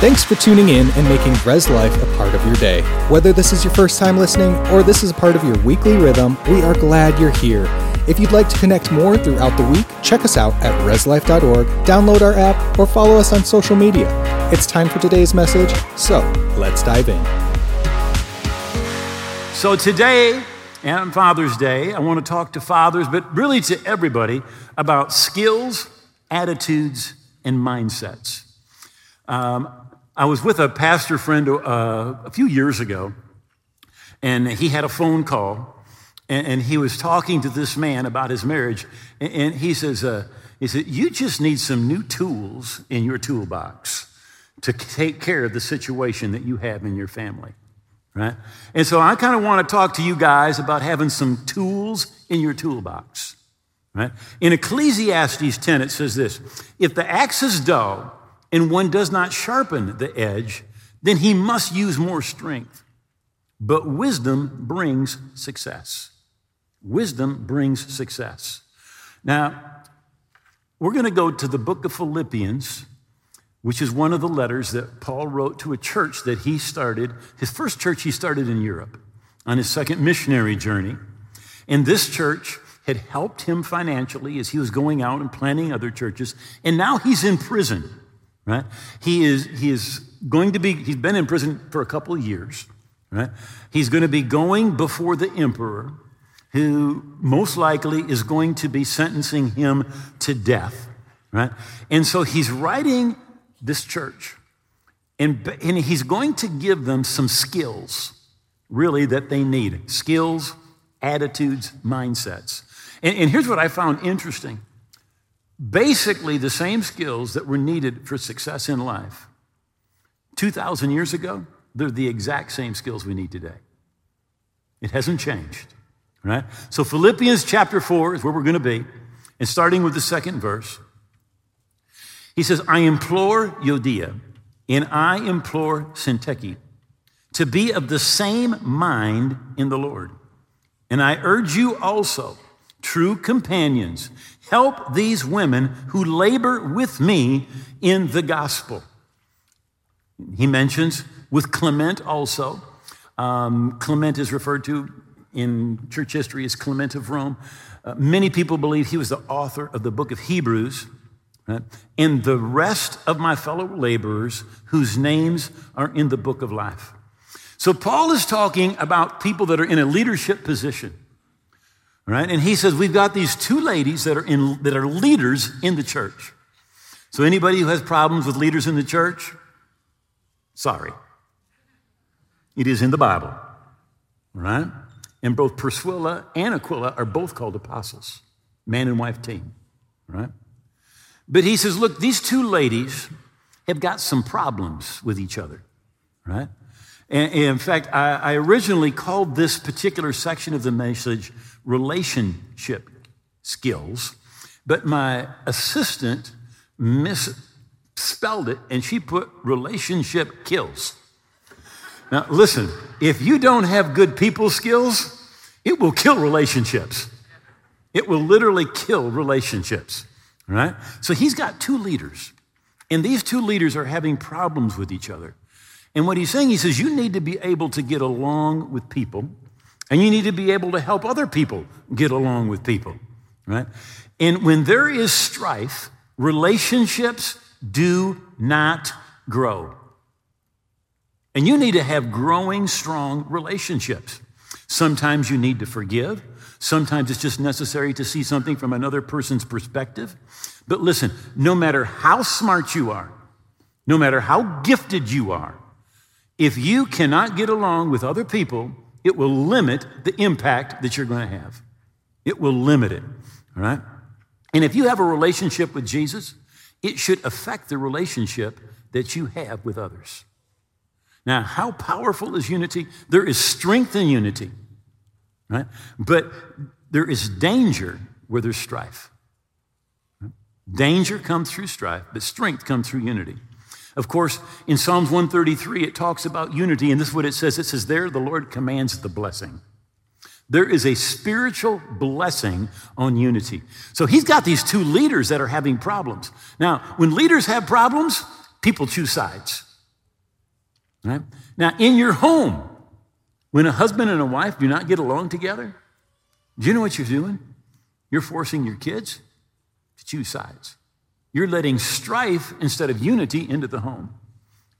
Thanks for tuning in and making Res Life a part of your day. Whether this is your first time listening or this is a part of your weekly rhythm, we are glad you're here. If you'd like to connect more throughout the week, check us out at reslife.org, download our app, or follow us on social media. It's time for today's message, so let's dive in. So today, and Father's Day, I want to talk to fathers, but really to everybody, about skills, attitudes, and mindsets. Um, I was with a pastor friend uh, a few years ago, and he had a phone call, and, and, he was talking to this man about his marriage, and, and he says, uh, he said, you just need some new tools in your toolbox to take care of the situation that you have in your family, right? And so I kind of want to talk to you guys about having some tools in your toolbox, right? In Ecclesiastes 10, it says this If the axe is dull and one does not sharpen the edge, then he must use more strength. But wisdom brings success. Wisdom brings success. Now, we're going to go to the book of Philippians, which is one of the letters that Paul wrote to a church that he started, his first church he started in Europe on his second missionary journey. And this church had helped him financially as he was going out and planting other churches. And now he's in prison, right? He is, he is going to be, he's been in prison for a couple of years, right? He's going to be going before the emperor who most likely is going to be sentencing him to death, right? And so he's writing this church, and, and he's going to give them some skills, really, that they need skills, attitudes, mindsets. And, and here's what I found interesting basically, the same skills that were needed for success in life 2,000 years ago, they're the exact same skills we need today. It hasn't changed right? So Philippians chapter 4 is where we're going to be. And starting with the second verse, he says, I implore Euodia and I implore Syntyche to be of the same mind in the Lord. And I urge you also, true companions, help these women who labor with me in the gospel. He mentions with Clement also. Um, Clement is referred to in church history as Clement of Rome. Uh, many people believe he was the author of the book of Hebrews. Right? And the rest of my fellow laborers whose names are in the book of life. So Paul is talking about people that are in a leadership position. Right? And he says, We've got these two ladies that are, in, that are leaders in the church. So, anybody who has problems with leaders in the church, sorry. It is in the Bible. Right? And both Priscilla and Aquila are both called apostles, man and wife team, right? But he says, look, these two ladies have got some problems with each other, right? And, in fact, I, I originally called this particular section of the message relationship skills, but my assistant misspelled it and she put relationship kills. Now, listen, if you don't have good people skills, it will kill relationships. It will literally kill relationships, right? So he's got two leaders, and these two leaders are having problems with each other. And what he's saying, he says, you need to be able to get along with people, and you need to be able to help other people get along with people, right? And when there is strife, relationships do not grow. And you need to have growing, strong relationships. Sometimes you need to forgive. Sometimes it's just necessary to see something from another person's perspective. But listen, no matter how smart you are, no matter how gifted you are, if you cannot get along with other people, it will limit the impact that you're going to have. It will limit it, all right? And if you have a relationship with Jesus, it should affect the relationship that you have with others. Now, how powerful is unity? There is strength in unity, right? But there is danger where there's strife. Danger comes through strife, but strength comes through unity. Of course, in Psalms 133, it talks about unity, and this is what it says it says, There the Lord commands the blessing. There is a spiritual blessing on unity. So he's got these two leaders that are having problems. Now, when leaders have problems, people choose sides. Right? Now, in your home, when a husband and a wife do not get along together, do you know what you're doing? You're forcing your kids to choose sides. You're letting strife instead of unity into the home.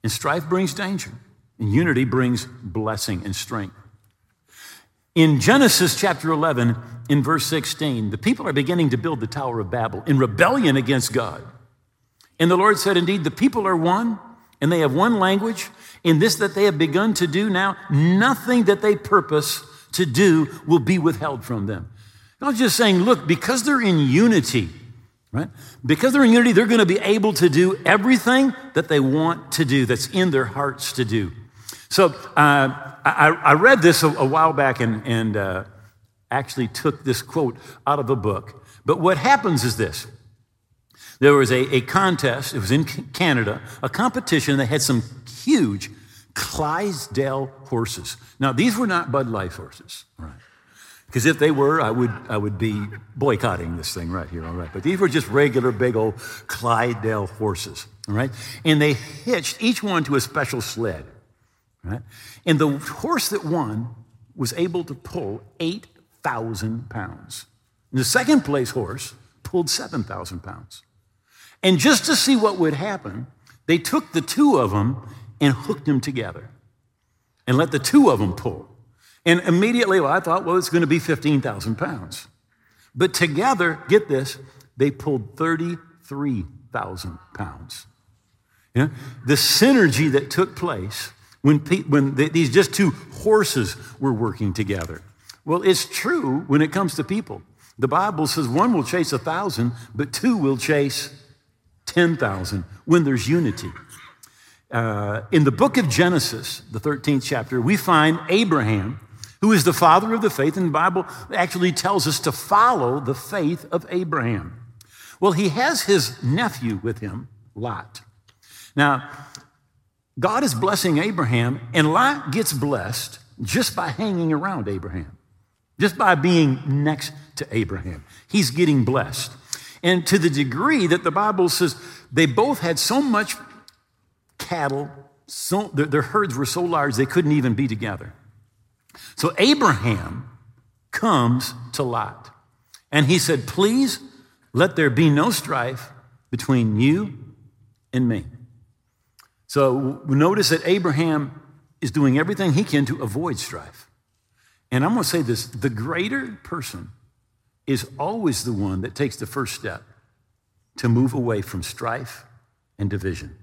And strife brings danger, and unity brings blessing and strength. In Genesis chapter 11, in verse 16, the people are beginning to build the Tower of Babel in rebellion against God. And the Lord said, Indeed, the people are one, and they have one language. In this that they have begun to do now, nothing that they purpose to do will be withheld from them. God's just saying, look, because they're in unity, right? Because they're in unity, they're going to be able to do everything that they want to do, that's in their hearts to do. So uh, I, I, read this a, a while back and, and uh, actually took this quote out of a book. But what happens is this there was a, a contest, it was in Canada, a competition that had some huge Clydesdale horses. Now, these were not Bud Light horses, right? Because if they were, I would, I would be boycotting this thing right here, all right? But these were just regular big old Clydesdale horses, all right? And they hitched each one to a special sled, right? And the horse that won was able to pull 8,000 pounds. And the second place horse pulled 7,000 pounds. And just to see what would happen, they took the two of them and hooked them together and let the two of them pull. And immediately, well, I thought, well, it's going to be 15,000 pounds. But together, get this, they pulled 33,000 pounds. Yeah? The synergy that took place when, when these just two horses were working together. Well, it's true when it comes to people. The Bible says one will chase a thousand, but two will chase 10,000 when there's unity. Uh, in the book of Genesis, the 13th chapter, we find Abraham, who is the father of the faith, and the Bible actually tells us to follow the faith of Abraham. Well, he has his nephew with him, Lot. Now, God is blessing Abraham, and Lot gets blessed just by hanging around Abraham, just by being next to Abraham. He's getting blessed. And to the degree that the Bible says they both had so much cattle, so, their, their herds were so large they couldn't even be together. So Abraham comes to Lot and he said, Please let there be no strife between you and me. So notice that Abraham is doing everything he can to avoid strife. And I'm going to say this the greater person is always the one that takes the first step to move away from strife and division.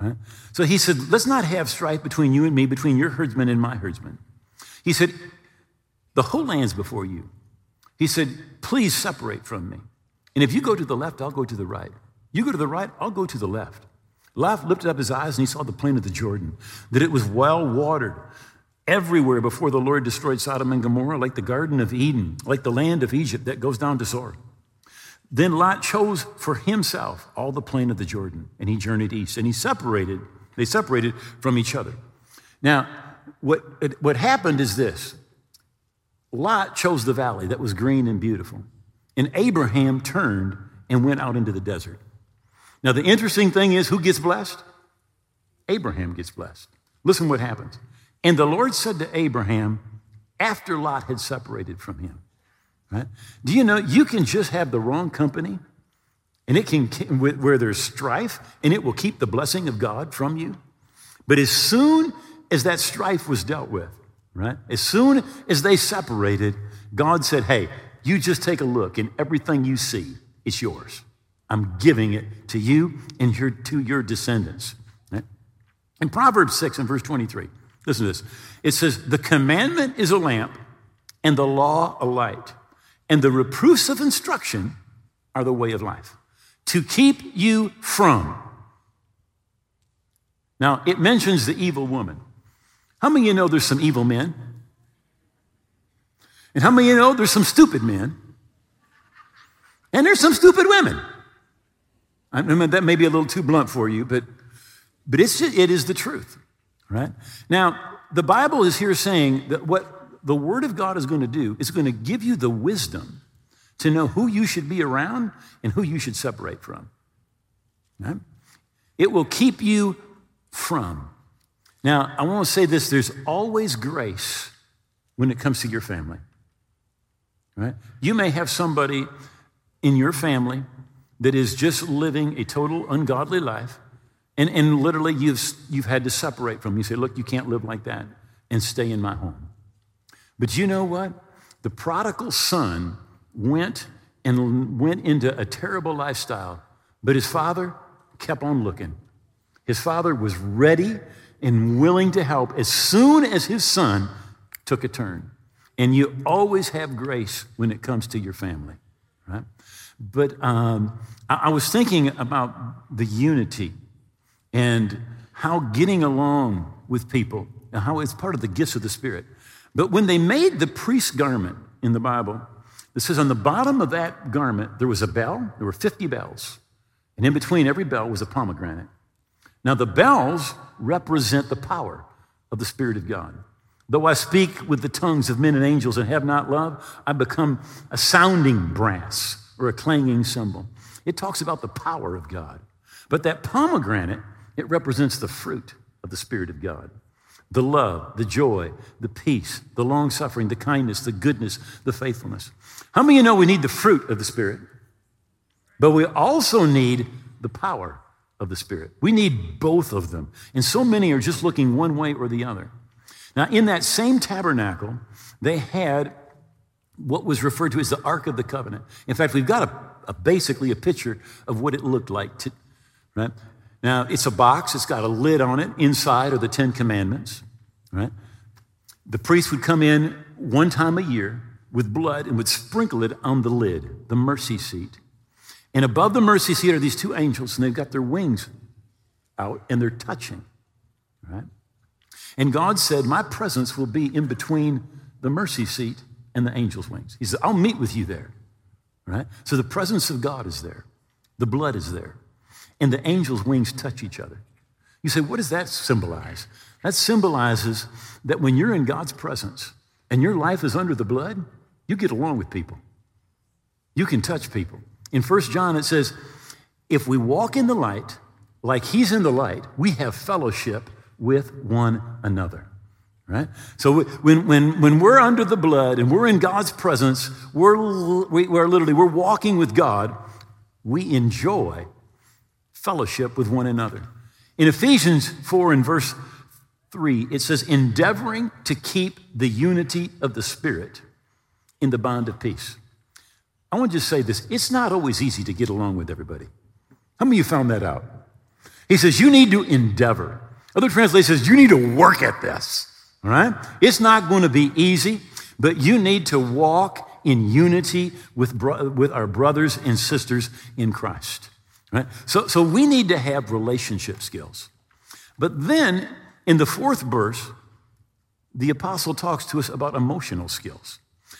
Right? So he said, Let's not have strife between you and me, between your herdsmen and my herdsmen. He said, The whole land's before you. He said, Please separate from me. And if you go to the left, I'll go to the right. You go to the right, I'll go to the left. Lot lifted up his eyes and he saw the plain of the Jordan, that it was well watered, everywhere before the Lord destroyed Sodom and Gomorrah, like the Garden of Eden, like the land of Egypt that goes down to Zoar. Then Lot chose for himself all the plain of the Jordan, and he journeyed east, and he separated, they separated from each other. Now, what, what happened is this Lot chose the valley that was green and beautiful, and Abraham turned and went out into the desert. Now, the interesting thing is who gets blessed? Abraham gets blessed. Listen what happens. And the Lord said to Abraham, after Lot had separated from him, right? Do you know you can just have the wrong company and it can, where there's strife, and it will keep the blessing of God from you? But as soon as that strife was dealt with, right? As soon as they separated, God said, Hey, you just take a look, and everything you see, it's yours. I'm giving it to you and your, to your descendants. Right? In Proverbs 6 and verse 23, Listen to this. It says, The commandment is a lamp, and the law a light, and the reproofs of instruction are the way of life to keep you from. Now, it mentions the evil woman. How many of you know there's some evil men? And how many of you know there's some stupid men? And there's some stupid women. I mean, that may be a little too blunt for you, but, but it's, it is the truth right? Now, the Bible is here saying that what the Word of God is going to do is going to give you the wisdom to know who you should be around and who you should separate from. Right? It will keep you from. Now, I want to say this there's always grace when it comes to your family. Right? You may have somebody in your family that is just living a total ungodly life, and, and literally you've, you've had to separate from. them. You say, Look, you can't live like that and stay in my home. But you know what? The prodigal son went and went into a terrible lifestyle, but his father kept on looking. His father was ready and willing to help as soon as his son took a turn. And you always have grace when it comes to your family, right? But um, I, I was thinking about the unity and how getting along with people, how it's part of the gifts of the Spirit. But when they made the priest's garment in the Bible, it says on the bottom of that garment there was a bell, there were 50 bells, and in between every bell was a pomegranate. Now, the bells represent the power of the Spirit of God. Though I speak with the tongues of men and angels and have not love, I become a sounding brass or a clanging cymbal. It talks about the power of God. But that pomegranate, it represents the fruit of the Spirit of God the love, the joy, the peace, the long suffering, the kindness, the goodness, the faithfulness. How many of you know we need the fruit of the Spirit? But we also need the power of the Spirit. We need both of them. And so many are just looking one way or the other. Now, in that same tabernacle, they had what was referred to as the Ark of the Covenant. In fact, we've got a, a basically a picture of what it looked like. To, right? Now, it's a box, it's got a lid on it. Inside are the Ten Commandments. Right? The priest would come in one time a year with blood and would sprinkle it on the lid, the mercy seat. And above the mercy seat are these two angels, and they've got their wings out and they're touching. Right? And God said, My presence will be in between the mercy seat and the angel's wings. He said, I'll meet with you there. Right? So the presence of God is there, the blood is there, and the angel's wings touch each other. You say, what does that symbolize? That symbolizes that when you're in God's presence and your life is under the blood, you get along with people. You can touch people. In 1 John, it says, if we walk in the light like he's in the light, we have fellowship with one another right? So when, when, when we're under the blood and we're in God's presence, we're, we, are literally, we're walking with God, we enjoy fellowship with one another. In Ephesians 4 and verse 3, it says, endeavoring to keep the unity of the Spirit in the bond of peace. I want to just say this it's not always easy to get along with everybody. How many of you found that out? He says, you need to endeavor. Other translation says, you need to work at this. All right? It's not going to be easy, but you need to walk in unity with, bro- with our brothers and sisters in Christ. Right? So, so we need to have relationship skills. But then in the fourth verse, the apostle talks to us about emotional skills.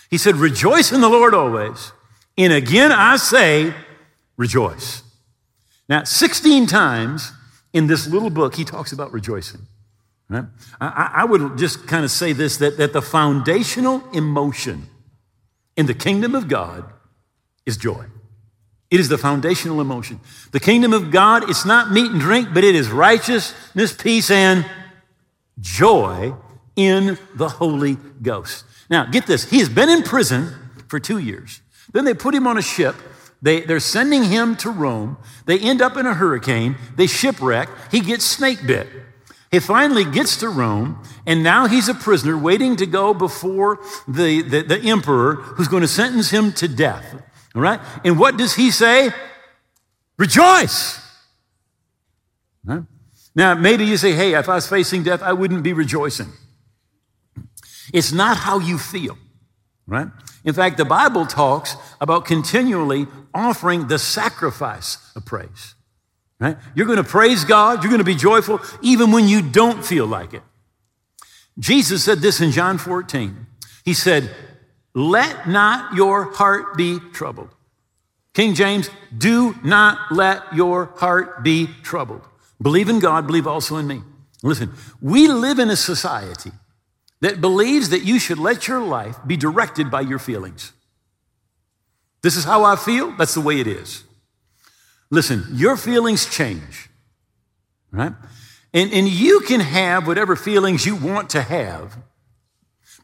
He said, Rejoice in the Lord always. And again I say, rejoice. Now, 16 times in this little book, he talks about rejoicing. Right? I, I would just kind of say this that, that the foundational emotion in the kingdom of God is joy. It is the foundational emotion. The kingdom of God, it's not meat and drink, but it is righteousness, peace, and joy in the Holy Ghost. Now, get this. He has been in prison for two years. Then they put him on a ship. They, they're sending him to Rome. They end up in a hurricane. They shipwreck. He gets snake bit. He finally gets to Rome, and now he's a prisoner waiting to go before the, the, the, emperor who's going to sentence him to death. All right? And what does he say? Rejoice. Right? Now, maybe you say, hey, if I was facing death, I wouldn't be rejoicing. It's not how you feel, right? In fact, the Bible talks about continually offering the sacrifice of praise. Right? You're going to praise God. You're going to be joyful even when you don't feel like it. Jesus said this in John 14. He said, Let not your heart be troubled. King James, do not let your heart be troubled. Believe in God, believe also in me. Listen, we live in a society that believes that you should let your life be directed by your feelings. This is how I feel, that's the way it is. Listen, your feelings change, right? And, and you can have whatever feelings you want to have,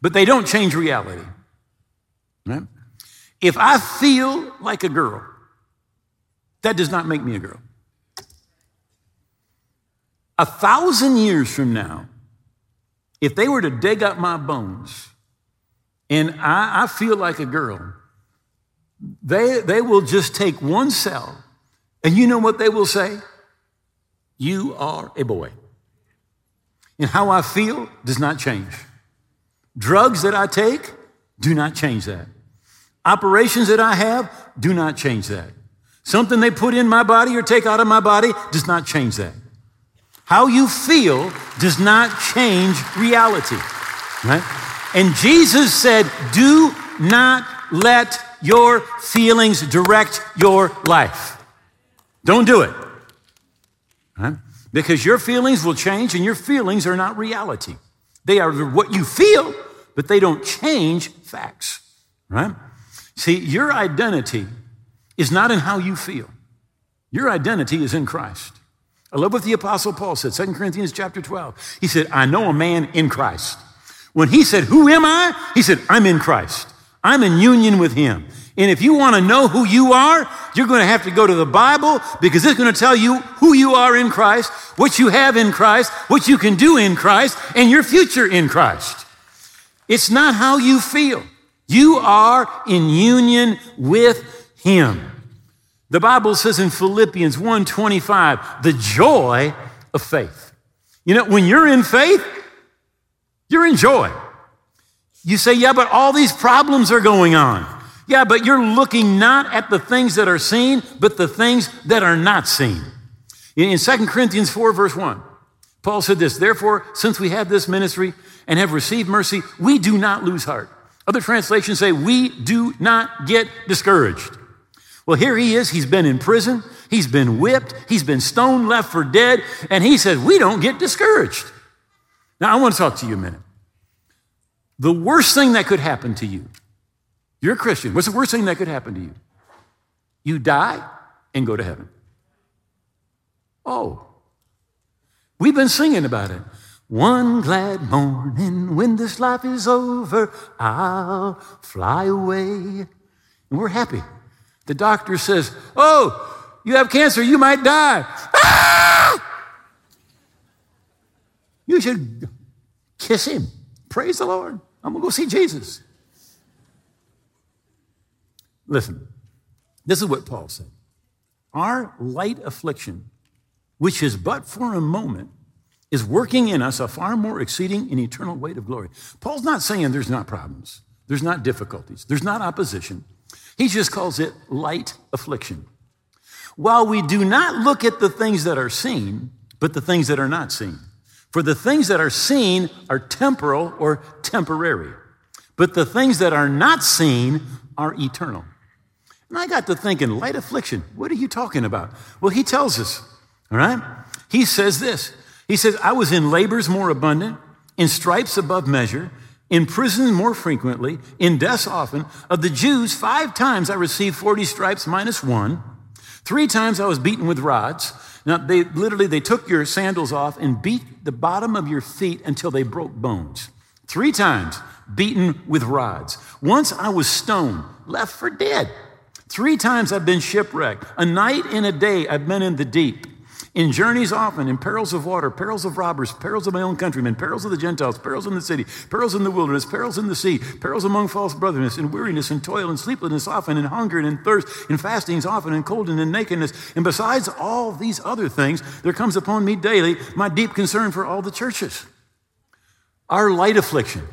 but they don't change reality. Right? If I feel like a girl, that does not make me a girl. A thousand years from now, if they were to dig up my bones and I, I feel like a girl, they, they will just take one cell and you know what they will say? You are a boy. And how I feel does not change. Drugs that I take do not change that. Operations that I have do not change that. Something they put in my body or take out of my body does not change that. How you feel does not change reality. Right? And Jesus said, Do not let your feelings direct your life. Don't do it. Right? Because your feelings will change and your feelings are not reality. They are what you feel, but they don't change facts. Right? See, your identity is not in how you feel. Your identity is in Christ. I love what the apostle Paul said, 2 Corinthians chapter 12. He said, I know a man in Christ. When he said, who am I? He said, I'm in Christ. I'm in union with him. And if you want to know who you are, you're going to have to go to the Bible because it's going to tell you who you are in Christ, what you have in Christ, what you can do in Christ, and your future in Christ. It's not how you feel. You are in union with him. The Bible says in Philippians 1:25, the joy of faith. You know, when you're in faith, you're in joy. You say, yeah, but all these problems are going on. Yeah, but you're looking not at the things that are seen, but the things that are not seen. In 2 Corinthians 4, verse 1, Paul said this Therefore, since we have this ministry and have received mercy, we do not lose heart. Other translations say, We do not get discouraged. Well, here he is. He's been in prison. He's been whipped. He's been stoned, left for dead. And he says, We don't get discouraged. Now, I want to talk to you a minute. The worst thing that could happen to you, you're a Christian. What's the worst thing that could happen to you? You die and go to heaven. Oh, we've been singing about it. One glad morning when this life is over, I'll fly away. And we're happy. The doctor says, Oh, you have cancer, you might die. Ah! You should kiss him. Praise the Lord. I'm going to go see Jesus. Listen, this is what Paul said. Our light affliction, which is but for a moment, is working in us a far more exceeding and eternal weight of glory. Paul's not saying there's not problems, there's not difficulties, there's not opposition. He just calls it light affliction. While we do not look at the things that are seen, but the things that are not seen. For the things that are seen are temporal or temporary, but the things that are not seen are eternal. And I got to thinking, light affliction, what are you talking about? Well, he tells us, all right? He says this he says, I was in labors more abundant, in stripes above measure, in prison more frequently, in deaths often. Of the Jews, five times I received 40 stripes minus one. Three times I was beaten with rods. Now, they literally, they took your sandals off and beat the bottom of your feet until they broke bones. Three times beaten with rods. Once I was stoned, left for dead. Three times I've been shipwrecked. A night and a day I've been in the deep in journeys often, in perils of water, perils of robbers, perils of my own countrymen, perils of the Gentiles, perils in the city, perils in the wilderness, perils in the sea, perils among false brotherness, in weariness, and toil, and sleeplessness often, in hunger, and in thirst, in fastings often, in cold, and in nakedness. And besides all these other things, there comes upon me daily my deep concern for all the churches. Our light affliction,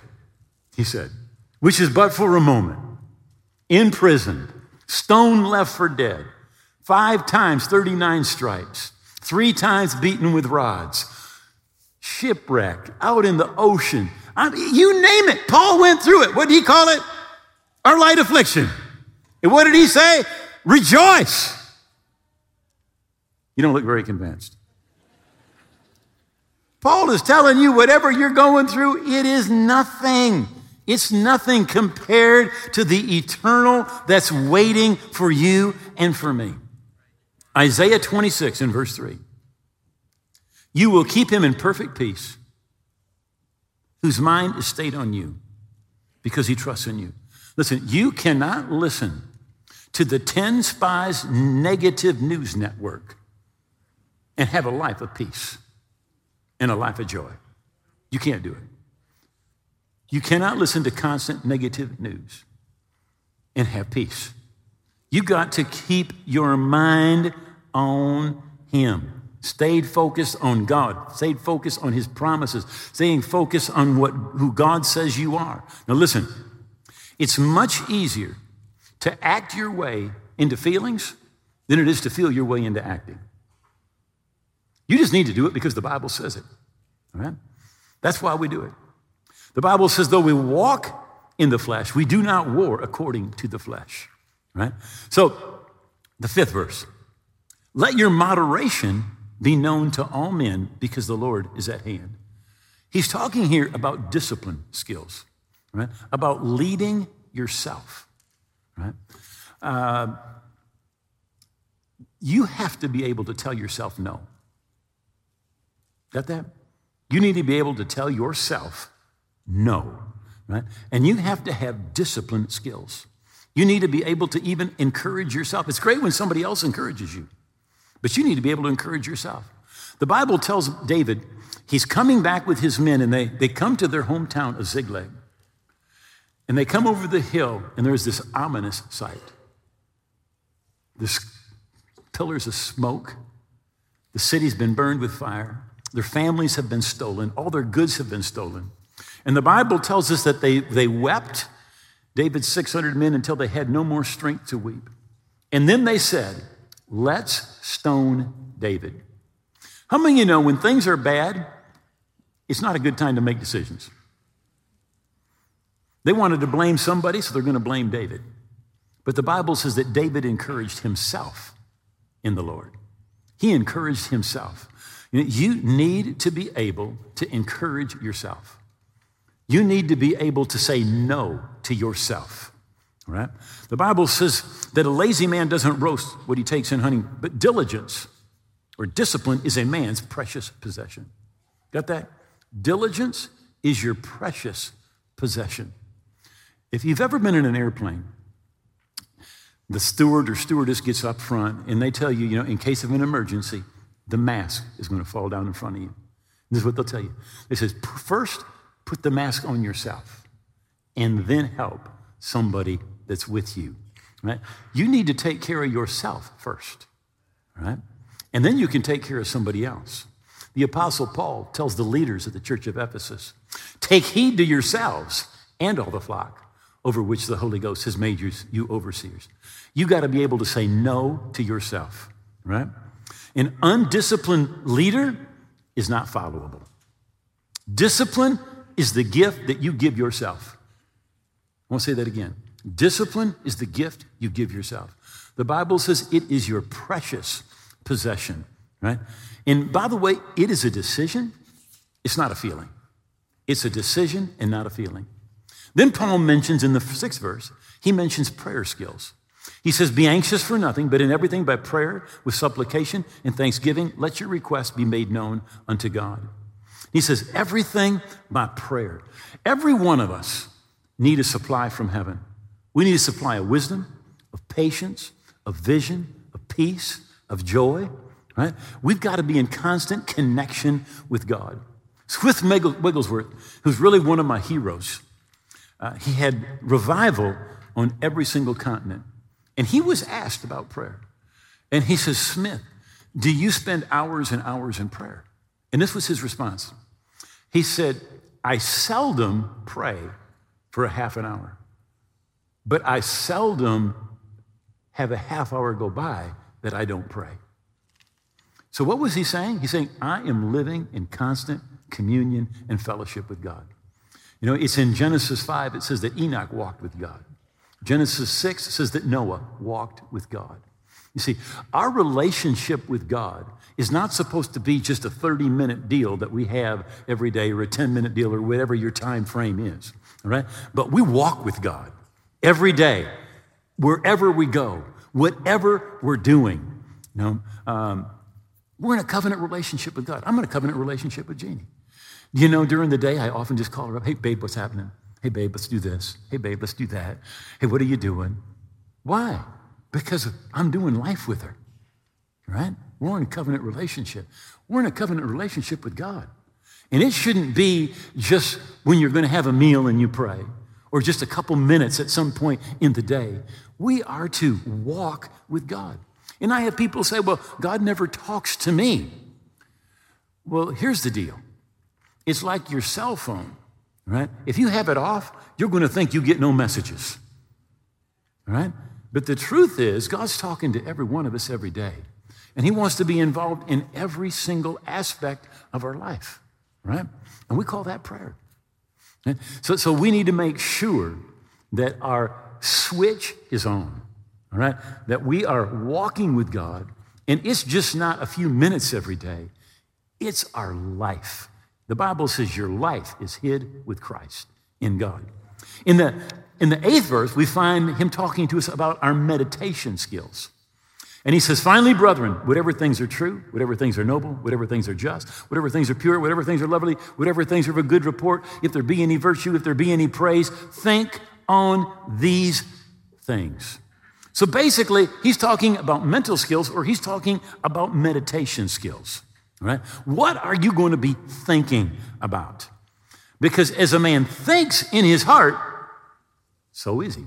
he said, which is but for a moment, imprisoned, stone left for dead, five times 39 stripes three times beaten with rods, shipwrecked, out in the ocean. I mean, you name it. Paul went through it. What did he call it? Our light affliction. And what did he say? Rejoice. You don't look very convinced. Paul is telling you whatever you're going through, it is nothing. It's nothing compared to the eternal that's waiting for you and for me. Isaiah 26 in verse 3. You will keep him in perfect peace, whose mind is stayed on you because he trusts in you. Listen, you cannot listen to the 10 spies negative news network and have a life of peace and a life of joy. You can't do it. You cannot listen to constant negative news and have peace. You got to keep your mind on Him. Stayed focused on God. Stayed focused on His promises. Staying focused on what, who God says you are. Now, listen, it's much easier to act your way into feelings than it is to feel your way into acting. You just need to do it because the Bible says it. All right? That's why we do it. The Bible says, though we walk in the flesh, we do not war according to the flesh. Right? So, the fifth verse let your moderation be known to all men because the Lord is at hand. He's talking here about discipline skills, right? About leading yourself, right? Uh, you have to be able to tell yourself no. Got that? You need to be able to tell yourself no, right? And you have to have discipline skills. You need to be able to even encourage yourself. It's great when somebody else encourages you, but you need to be able to encourage yourself. The Bible tells David he's coming back with his men, and they, they come to their hometown of Ziklag. And they come over the hill, and there's this ominous sight. There's pillars of smoke. The city's been burned with fire. Their families have been stolen. All their goods have been stolen. And the Bible tells us that they, they wept, David's 600 men, until they had no more strength to weep. And then they said, Let's stone David. How many of you know when things are bad, it's not a good time to make decisions? They wanted to blame somebody, so they're going to blame David. But the Bible says that David encouraged himself in the Lord. He encouraged himself. You need to be able to encourage yourself. You need to be able to say no to yourself. Right? The Bible says that a lazy man doesn't roast what he takes in hunting, but diligence or discipline is a man's precious possession. Got that? Diligence is your precious possession. If you've ever been in an airplane, the steward or stewardess gets up front and they tell you, you know, in case of an emergency, the mask is going to fall down in front of you. This is what they'll tell you. They says, first, put the mask on yourself and then help somebody that's with you. Right? You need to take care of yourself first. Right? And then you can take care of somebody else. The Apostle Paul tells the leaders of the church of Ephesus take heed to yourselves and all the flock over which the Holy Ghost has made you, you overseers. You got to be able to say no to yourself, right? An undisciplined leader is not followable. Discipline is the gift that you give yourself. I want to say that again. Discipline is the gift you give yourself. The Bible says it is your precious possession, right? And by the way, it is a decision, it's not a feeling. It's a decision and not a feeling. Then Paul mentions in the sixth verse, he mentions prayer skills. He says, Be anxious for nothing, but in everything by prayer, with supplication and thanksgiving, let your requests be made known unto God. He says, Everything by prayer. Every one of us need a supply from heaven. We need a supply of wisdom, of patience, of vision, of peace, of joy, right? We've got to be in constant connection with God. Smith Wigglesworth, who's really one of my heroes, uh, he had revival on every single continent. And he was asked about prayer. And he says, Smith, do you spend hours and hours in prayer? And this was his response. He said, I seldom pray for a half an hour, but I seldom have a half hour go by that I don't pray. So, what was he saying? He's saying, I am living in constant communion and fellowship with God. You know, it's in Genesis 5, it says that Enoch walked with God. Genesis 6 says that Noah walked with God. You see, our relationship with God is not supposed to be just a 30 minute deal that we have every day or a 10 minute deal or whatever your time frame is, all right? But we walk with God every day, wherever we go, whatever we're doing. You know, um, We're in a covenant relationship with God. I'm in a covenant relationship with Jeannie. You know, during the day, I often just call her up. Hey, babe, what's happening? Hey, babe, let's do this. Hey, babe, let's do that. Hey, what are you doing? Why? Because I'm doing life with her, right? We're in a covenant relationship. We're in a covenant relationship with God. And it shouldn't be just when you're going to have a meal and you pray, or just a couple minutes at some point in the day. We are to walk with God. And I have people say, well, God never talks to me. Well, here's the deal it's like your cell phone, right? If you have it off, you're going to think you get no messages, right? But the truth is, God's talking to every one of us every day. And He wants to be involved in every single aspect of our life, right? And we call that prayer. So, so we need to make sure that our switch is on, all right? That we are walking with God, and it's just not a few minutes every day, it's our life. The Bible says your life is hid with Christ in God. In the, in the eighth verse, we find him talking to us about our meditation skills. And he says, finally, brethren, whatever things are true, whatever things are noble, whatever things are just, whatever things are pure, whatever things are lovely, whatever things are of a good report, if there be any virtue, if there be any praise, think on these things. So basically, he's talking about mental skills or he's talking about meditation skills. Right? What are you going to be thinking about? Because as a man thinks in his heart, so is he.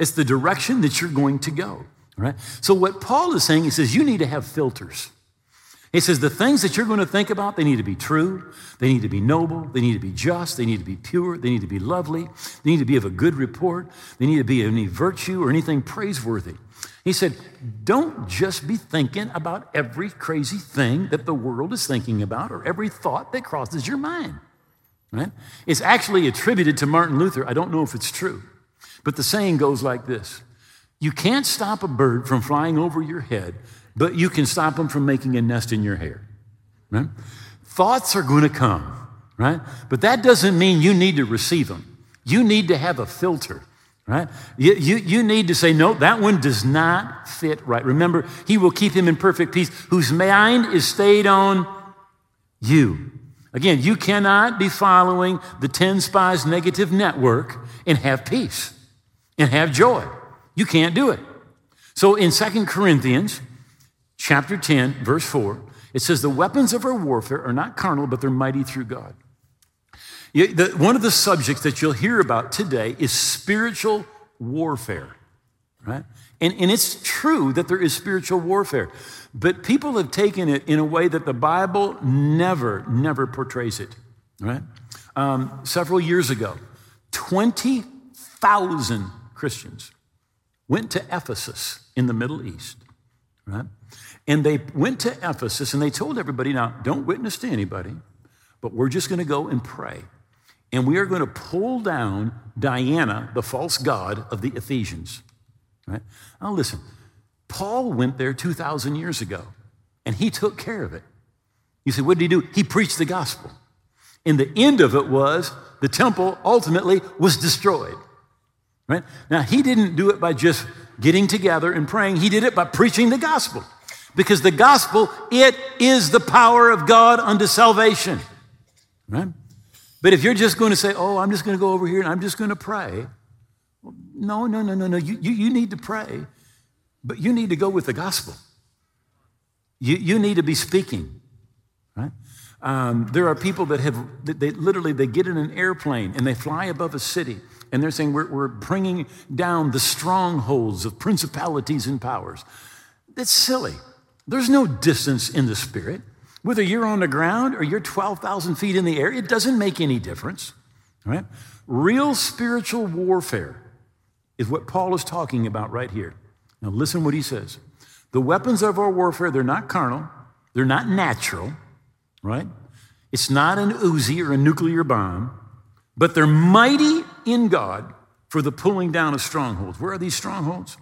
It's the direction that you're going to go. Right? So what Paul is saying, he says you need to have filters. He says the things that you're going to think about, they need to be true, they need to be noble, they need to be just, they need to be pure, they need to be lovely, they need to be of a good report, they need to be any virtue or anything praiseworthy. He said, don't just be thinking about every crazy thing that the world is thinking about or every thought that crosses your mind. Right? It's actually attributed to Martin Luther. I don't know if it's true, but the saying goes like this You can't stop a bird from flying over your head, but you can stop them from making a nest in your hair. Right? Thoughts are going to come, right? But that doesn't mean you need to receive them. You need to have a filter right? You, you, you need to say, no, that one does not fit right. Remember, he will keep him in perfect peace whose mind is stayed on you. Again, you cannot be following the 10 spies negative network and have peace and have joy. You can't do it. So in Second Corinthians chapter 10, verse 4, it says, The weapons of our warfare are not carnal, but they're mighty through God one of the subjects that you'll hear about today is spiritual warfare, right? And, and it's true that there is spiritual warfare, but people have taken it in a way that the Bible never, never portrays it, right? Um, several years ago, 20,000 Christians went to Ephesus in the Middle East, right? And they went to Ephesus and they told everybody, now, don't witness to anybody, but we're just going to go and pray and we are going to pull down Diana, the false god of the Ephesians. Right? Now, listen, Paul went there 2,000 years ago, and he took care of it. You say, what did he do? He preached the gospel. And the end of it was the temple ultimately was destroyed. Right? Now, he didn't do it by just getting together and praying, he did it by preaching the gospel. Because the gospel, it is the power of God unto salvation. Right? But if you're just going to say, oh, I'm just going to go over here and I'm just going to pray, no, no, no, no, no. You, you, you need to pray, but you need to go with the gospel. You, you need to be speaking, right? Um, there are people that have, they literally, they get in an airplane and they fly above a city and they're saying, we're, we're bringing down the strongholds of principalities and powers. That's silly. There's no distance in the spirit. Whether you're on the ground or you're 12,000 feet in the air, it doesn't make any difference. Right? Real spiritual warfare is what Paul is talking about right here. Now, listen what he says. The weapons of our warfare, they're not carnal, they're not natural, right? It's not an Uzi or a nuclear bomb, but they're mighty in God for the pulling down of strongholds. Where are these strongholds?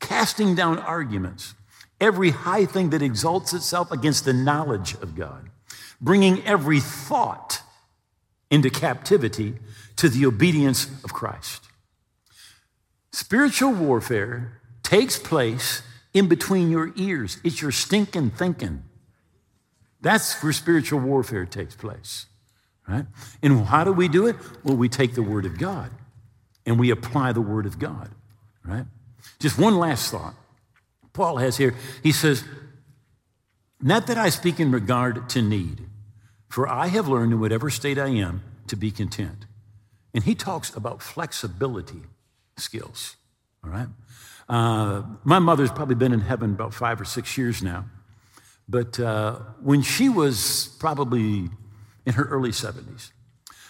Casting down arguments every high thing that exalts itself against the knowledge of God, bringing every thought into captivity to the obedience of Christ. Spiritual warfare takes place in between your ears. It's your stinking thinking. That's where spiritual warfare takes place, right? And how do we do it? Well, we take the Word of God and we apply the Word of God, right? Just one last thought. Paul has here, he says, Not that I speak in regard to need, for I have learned in whatever state I am to be content. And he talks about flexibility skills, all right? Uh, my mother's probably been in heaven about five or six years now. But uh, when she was probably in her early 70s,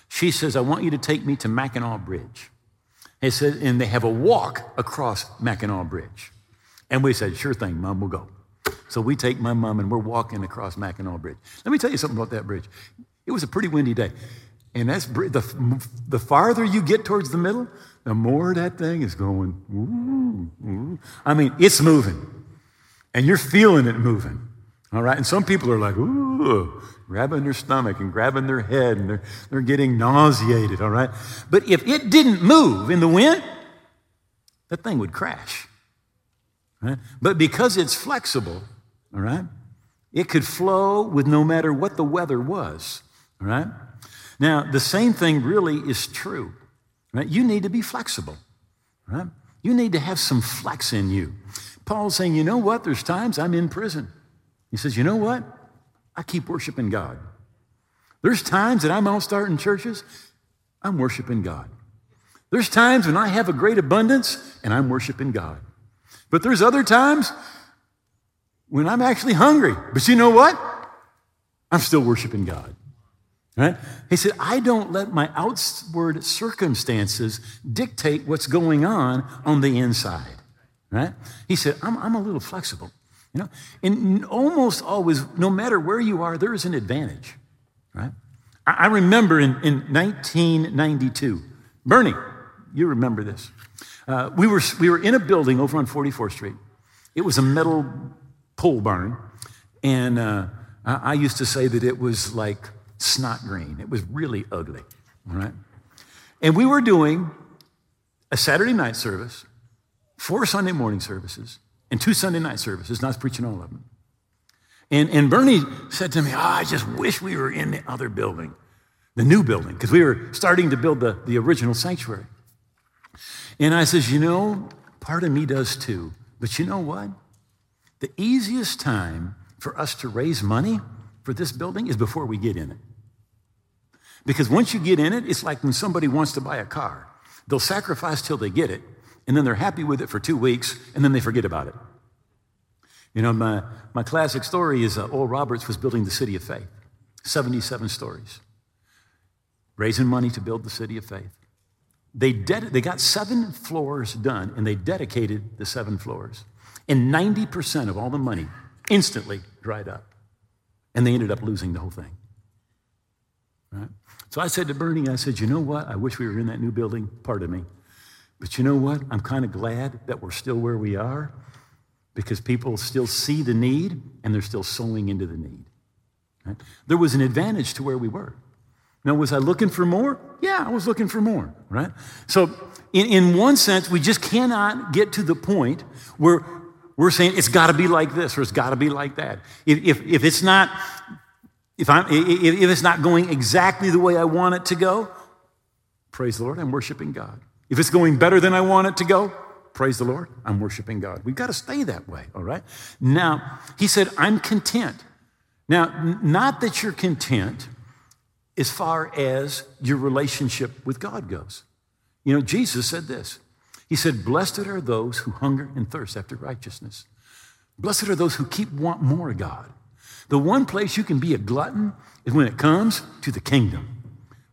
she says, I want you to take me to Mackinac Bridge. And, said, and they have a walk across Mackinac Bridge. And we said, Sure thing, Mom, we'll go. So we take my mom and we're walking across Mackinac Bridge. Let me tell you something about that bridge. It was a pretty windy day. And that's the, the farther you get towards the middle, the more that thing is going. Ooh, ooh. I mean, it's moving. And you're feeling it moving. All right. And some people are like, ooh, grabbing their stomach and grabbing their head and they're, they're getting nauseated. All right. But if it didn't move in the wind, that thing would crash. Right? But because it's flexible, all right, it could flow with no matter what the weather was. All right. Now, the same thing really is true. Right? You need to be flexible. Right? You need to have some flex in you. Paul's saying, you know what? There's times I'm in prison. He says, You know what? I keep worshiping God. There's times that I'm out starting churches, I'm worshiping God. There's times when I have a great abundance and I'm worshiping God. But there's other times when I'm actually hungry. But you know what? I'm still worshiping God. Right? He said, I don't let my outward circumstances dictate what's going on on the inside. Right? He said, I'm, I'm a little flexible. You know, and almost always, no matter where you are, there is an advantage, right? I remember in, in 1992, Bernie, you remember this. Uh, we, were, we were in a building over on 44th Street. It was a metal pole barn, and uh, I used to say that it was like snot green. It was really ugly, right? And we were doing a Saturday night service, four Sunday morning services, and two Sunday night services, was preaching all of them. And, and Bernie said to me, oh, I just wish we were in the other building, the new building, because we were starting to build the, the original sanctuary. And I says, You know, part of me does too. But you know what? The easiest time for us to raise money for this building is before we get in it. Because once you get in it, it's like when somebody wants to buy a car. They'll sacrifice till they get it, and then they're happy with it for two weeks, and then they forget about it. You know, my, my classic story is uh, Oral Roberts was building the City of Faith, 77 stories, raising money to build the City of Faith. They, ded- they got seven floors done, and they dedicated the seven floors. And 90% of all the money instantly dried up. And they ended up losing the whole thing. Right? So I said to Bernie, I said, you know what? I wish we were in that new building. Pardon me. But you know what? I'm kind of glad that we're still where we are because people still see the need and they're still sowing into the need. Right? There was an advantage to where we were. Now, was I looking for more? Yeah, I was looking for more, right? So, in, in one sense, we just cannot get to the point where we're saying it's got to be like this or it's got to be like that. If, if, if it's not, if, I'm, if, if it's not going exactly the way I want it to go, praise the Lord, I'm worshiping God. If it's going better than I want it to go, praise the Lord, I'm worshiping God. We've got to stay that way, all right? Now, he said, I'm content. Now, not that you're content as far as your relationship with God goes. You know, Jesus said this He said, Blessed are those who hunger and thirst after righteousness. Blessed are those who keep want more of God. The one place you can be a glutton is when it comes to the kingdom,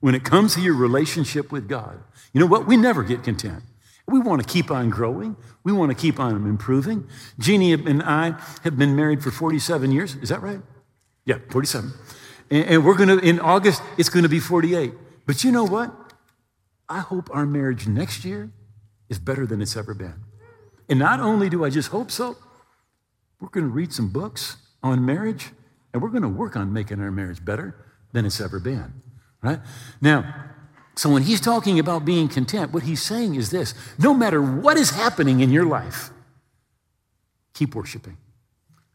when it comes to your relationship with God. You know what? We never get content. We want to keep on growing. We want to keep on improving. Jeannie and I have been married for 47 years. Is that right? Yeah, 47. And, we're going to, in August, it's going to be 48. But you know what? I hope our marriage next year is better than it's ever been. And not only do I just hope so, we're going to read some books on marriage and we're going to work on making our marriage better than it's ever been. Right? Now, so when he's talking about being content, what he's saying is this no matter what is happening in your life, keep worshiping.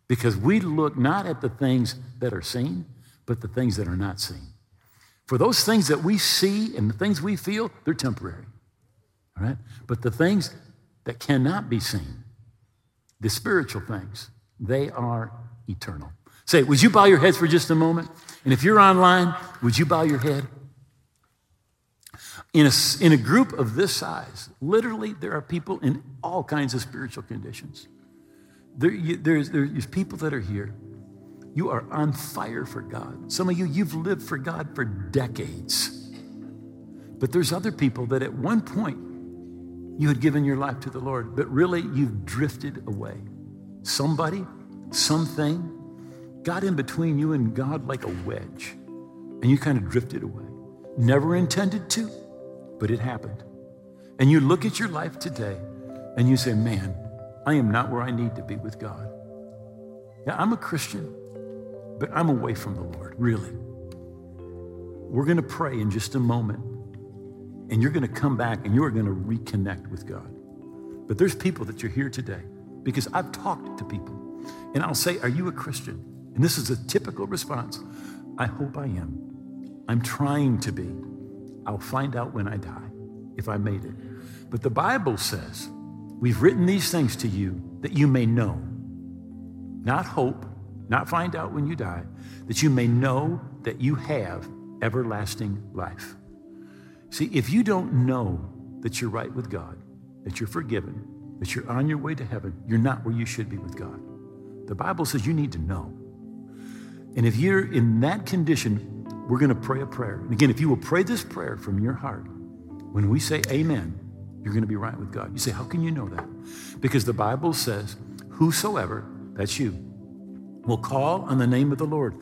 Because we look not at the things that are seen, but the things that are not seen. For those things that we see and the things we feel, they're temporary. All right? But the things that cannot be seen, the spiritual things, they are eternal. Say, would you bow your heads for just a moment? And if you're online, would you bow your head? In a, in a group of this size, literally, there are people in all kinds of spiritual conditions. There, you, there's, there's people that are here. You are on fire for God. Some of you, you've lived for God for decades. But there's other people that at one point you had given your life to the Lord, but really you've drifted away. Somebody, something got in between you and God like a wedge, and you kind of drifted away. Never intended to, but it happened. And you look at your life today and you say, Man, I am not where I need to be with God. Now, I'm a Christian, but I'm away from the Lord, really. We're going to pray in just a moment, and you're going to come back and you are going to reconnect with God. But there's people that you're here today because I've talked to people, and I'll say, Are you a Christian? And this is a typical response I hope I am. I'm trying to be. I'll find out when I die if I made it. But the Bible says, We've written these things to you that you may know, not hope, not find out when you die, that you may know that you have everlasting life. See, if you don't know that you're right with God, that you're forgiven, that you're on your way to heaven, you're not where you should be with God. The Bible says you need to know. And if you're in that condition, we're going to pray a prayer. And again, if you will pray this prayer from your heart, when we say amen, you're going to be right with God. You say, How can you know that? Because the Bible says, Whosoever, that's you, will call on the name of the Lord.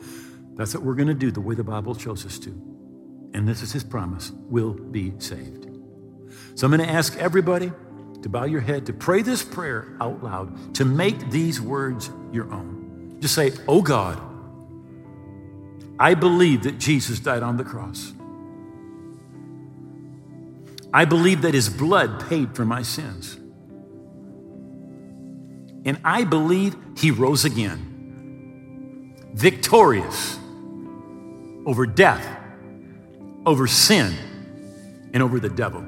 That's what we're going to do the way the Bible shows us to. And this is his promise will be saved. So I'm going to ask everybody to bow your head, to pray this prayer out loud, to make these words your own. Just say, Oh God, I believe that Jesus died on the cross. I believe that his blood paid for my sins. And I believe he rose again, victorious over death, over sin, and over the devil.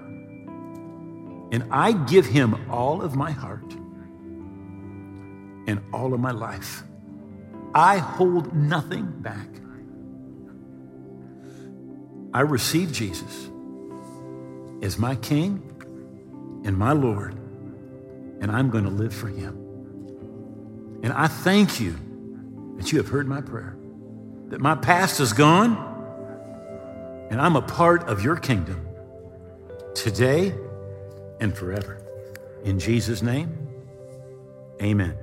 And I give him all of my heart and all of my life. I hold nothing back. I receive Jesus as my King and my Lord, and I'm going to live for Him. And I thank you that you have heard my prayer, that my past is gone, and I'm a part of your kingdom today and forever. In Jesus' name, amen.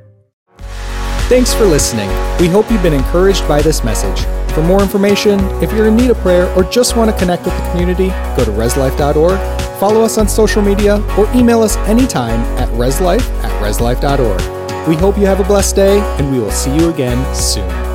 Thanks for listening. We hope you've been encouraged by this message. For more information, if you're in need of prayer or just want to connect with the community, go to reslife.org, follow us on social media, or email us anytime at reslife at reslife.org. We hope you have a blessed day, and we will see you again soon.